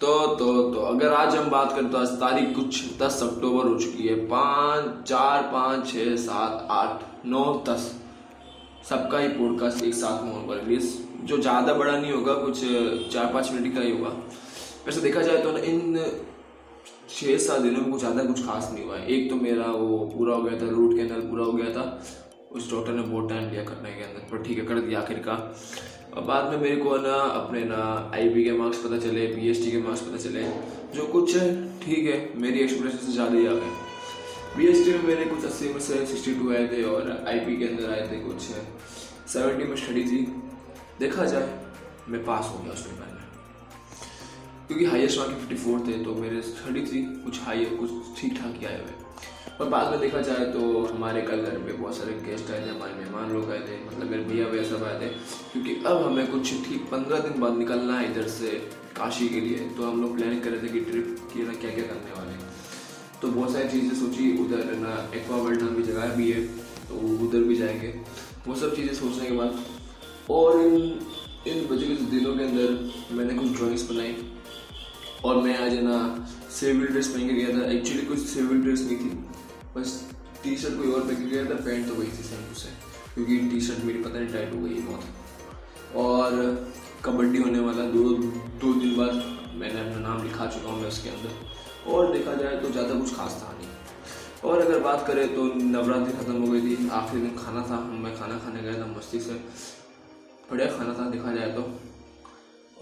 तो तो तो। अगर आज हम बात करें तो आज तारीख कुछ दस अक्टूबर हो चुकी है। पाँच, चार, पाँच छः सात, आठ, नौ, दस। सबका ही पॉडकास्ट एक साथ में होगा रिलीज़ जो ज़्यादा बड़ा नहीं होगा, कुछ चार, पाँच मिनट का ही होगा। वैसे देखा जाए तो ना, इन छः सात दिनों में कुछ ज़्यादा कुछ खास नहीं हुआ है। एक तो मेरा वो पूरा हो गया था रूट कैनल पूरा हो गया था। उस डॉक्टर ने बहुत टाइम लिया करने के अंदर, पर ठीक है, कर दिया आखिर का। और बाद में मेरे को ना अपने ना आई के मार्क्स पता चले पी के मार्क्स पता चले, जो कुछ है, ठीक है, मेरी एक्सपेक्टेशन से ज़्यादा ही आ गए बी में मेरे कुछ अस्सी में से सिक्सटी टू आए थे और आईपी के अंदर आए थे कुछ सेवेंटी में स्टडी थी। देखा जाए, मैं पास हो गया उस पेपर में। क्योंकि हाईएस्ट मार्क फिफ्टी फोर थे तो मेरे स्टडी थी, कुछ हाई कुछ ठीक ठाक ही आए हुए। और बाद में देखा जाए तो हमारे कल घर पे बहुत सारे गेस्ट आए थे, हमारे मेहमान लोग आए थे मतलब मेरे भैया भैया सब आए थे। क्योंकि अब हमें कुछ ठीक पंद्रह दिन बाद निकलना है इधर से काशी के लिए। तो हम लोग प्लानिंग कर रहे थे कि ट्रिप की ना क्या क्या करने वाले तो बहुत सारी चीज़ें सोची, उधर ना एक्वा वर्ल्ड नाम की जगह भी है तो उधर भी जाएँगे। वो सब चीज़ें सोचने के बाद और इन इन कुछ दिनों के अंदर मैंने कुछ ड्राइंग्स बनाई। और मैं आज है ना सिविल ड्रेस पहन के गया था। एक्चुअली कुछ सिविल ड्रेस नहीं थी। बस टी शर्ट कोई और पहन के गया था पैंट तो वही थी सेम से क्योंकि टी शर्ट मेरी, पता नहीं टाइट हो गई बहुत। और कबड्डी होने वाला, दो दो दिन बाद मैंने अपना नाम लिखा चुका हूँ मैं उसके अंदर। और देखा जाए तो ज़्यादा कुछ खास था नहीं। और अगर बात करें तो नवरात्रि ख़त्म हो गई थी, आखिरी दिन खाना था, मैं खाना खाने गया था मस्ती से। बढ़िया खाना था, देखा जाए तो।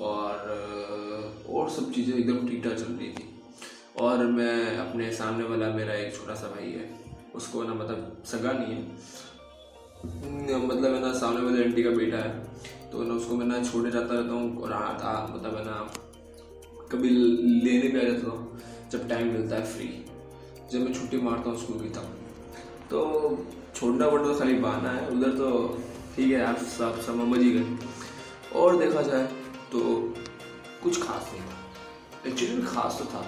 और और सब चीज़ें एकदम ठाक चल रही थी। और मैं अपने सामने वाला मेरा एक छोटा सा भाई है, उसको ना मतलब सगा नहीं है। मतलब है ना, सामने वाले आंटी का बेटा है तो ना उसको मैं ना छोड़ने जाता रहता हूँ और आता मतलब है ना, कभी लेने भी आ जाता हूँ, जब टाइम मिलता है फ्री जब मैं छुट्टी मारता हूँ स्कूल की तब। तो छोड़ना पड़ता तो खाली बहाना है, उधर तो ठीक है आप सब समझ ही गए। और देखा जाए तो कुछ खास नहीं था। एक्चुअली खास तो था।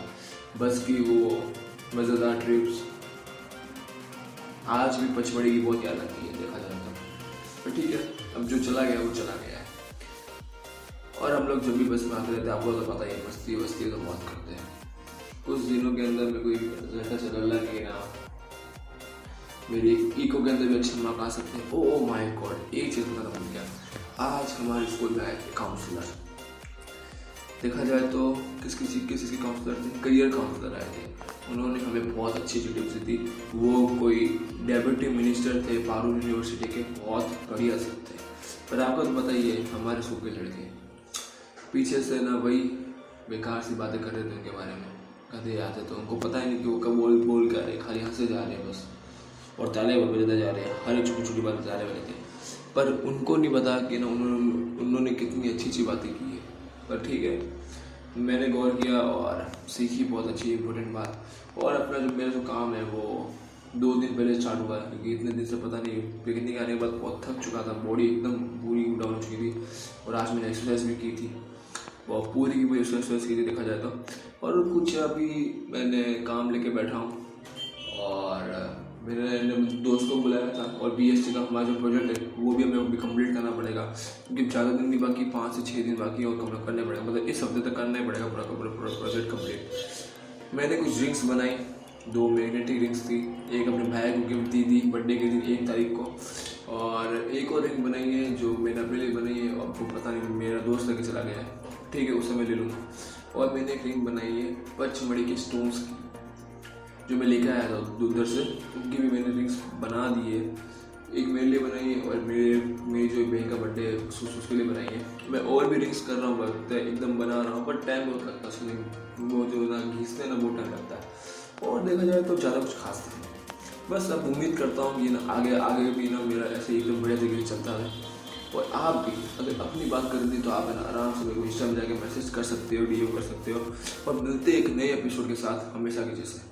बस की वो मज़ेदार ट्रिप्स आज भी पचमढ़ी की बहुत याद आती है, देखा जाए तो। पर ठीक है, अब जो चला गया, वो चला गया है। और हम लोग जब भी बस में आते रहते हैं, आपको तो पता ही मस्ती, वस्ती तो बहुत करते हैं। कुछ दिनों के अंदर में कोई ऐसा चल रहा है ना, मेरी इको के अंदर भी अच्छे मार्क आ सकते हैं। ओ माय गॉड एक चीज़ पता भूल गया आज हमारे स्कूल में आए थे काउंसलर देखा जाए तो किस किसी किस किस काउंसलर थे? करियर काउंसलर आए थे। उन्होंने हमें बहुत अच्छी अच्छी टिप्स दी। वो कोई डेप्यूटी मिनिस्टर थे पारू यूनिवर्सिटी के बहुत बढ़िया सब थे। पर आपको तो बताइए हमारे स्कूल के लड़के। पीछे से ना वही बेकार सी बातें कर रहे थे उनके बारे में। कदे आते तो उनको पता ही नहीं कि वो कब बोल बोल कर रहे खाली हंसे जा रहे हैं बस। और ताले बजाते जा रहे हैं। हर एक छोटी छोटी बातें ताले बजाते पर उनको नहीं पता कि ना उन्होंने उन्होंने कितनी अच्छी अच्छी बातें की है। पर ठीक है। मैंने गौर किया और सीखी, बहुत अच्छी इम्पोर्टेंट बात। और अपना जो मेरा जो काम है, वो दो दिन पहले स्टार्ट हुआ है, क्योंकि इतने दिन से पता नहीं पिकनिक आने के बाद बहुत थक चुका था। बॉडी एकदम पूरी डाउन हो चुकी थी और आज मैंने एक्सरसाइज भी की थी। और पूरी की पूरी एक्सरसाइज की थी, देखा जाए तो। और कुछ अभी मैंने काम लेके बैठा हूँ और मैंने दोस्त को बुलाया था और बी एस टी का हमारा जो प्रोजेक्ट है, वो भी हमें अभी कंप्लीट करना पड़ेगा। क्योंकि ज़्यादा दिन नहीं बाकी, पाँच से छः दिन बाकी और कंप्लीट करना पड़ेगा। मतलब इस हफ़्ते तक करना ही पड़ेगा पूरा पूरा पूरा प्रोजेक्ट कंप्लीट मैंने कुछ ड्रिंक्स बनाई। दो मैग्नेटिक रिंग्स थी। एक अपने भाई को गिफ्ट दी थी बर्थडे के दिन एक तारीख को। और एक और रिंग बनाई है जो मैंने अपने लिए बनाई है। और वो पता नहीं, मेरा दोस्त लेके चला गया है। ठीक है, उसे मैं ले लूँगा। और मैंने एक रिंग बनाई है, पचमढ़ी के स्टोन्स की। जो मैं लेकर आया था उधर से, उनकी भी मैंने रिंग्स बना दी है। एक मेरे लिए बनाई है और मेरे, मेरी जो बहन का बर्थडे है, उसके लिए बनाई है। मैं और भी रिंग्स कर रहा हूँ वक्त एकदम बना रहा हूँ बट टाइम बहुत लगता है उसमें वो जो ना घीसते हैं ना बहुत टाइम लगता है। और देखा जाए तो ज़्यादा कुछ खास नहीं बस अब उम्मीद करता हूँ कि ना आगे आगे भी ना मेरा ऐसे एकदम बढ़िया तरीके से चलता है और आप भी, अगर अपनी बात करनी तो आप आराम से मेरे को इंस्टा में जाके मैसेज कर सकते हो डी कर सकते हो और मिलते एक नए एपिसोड के साथ हमेशा की जैसे।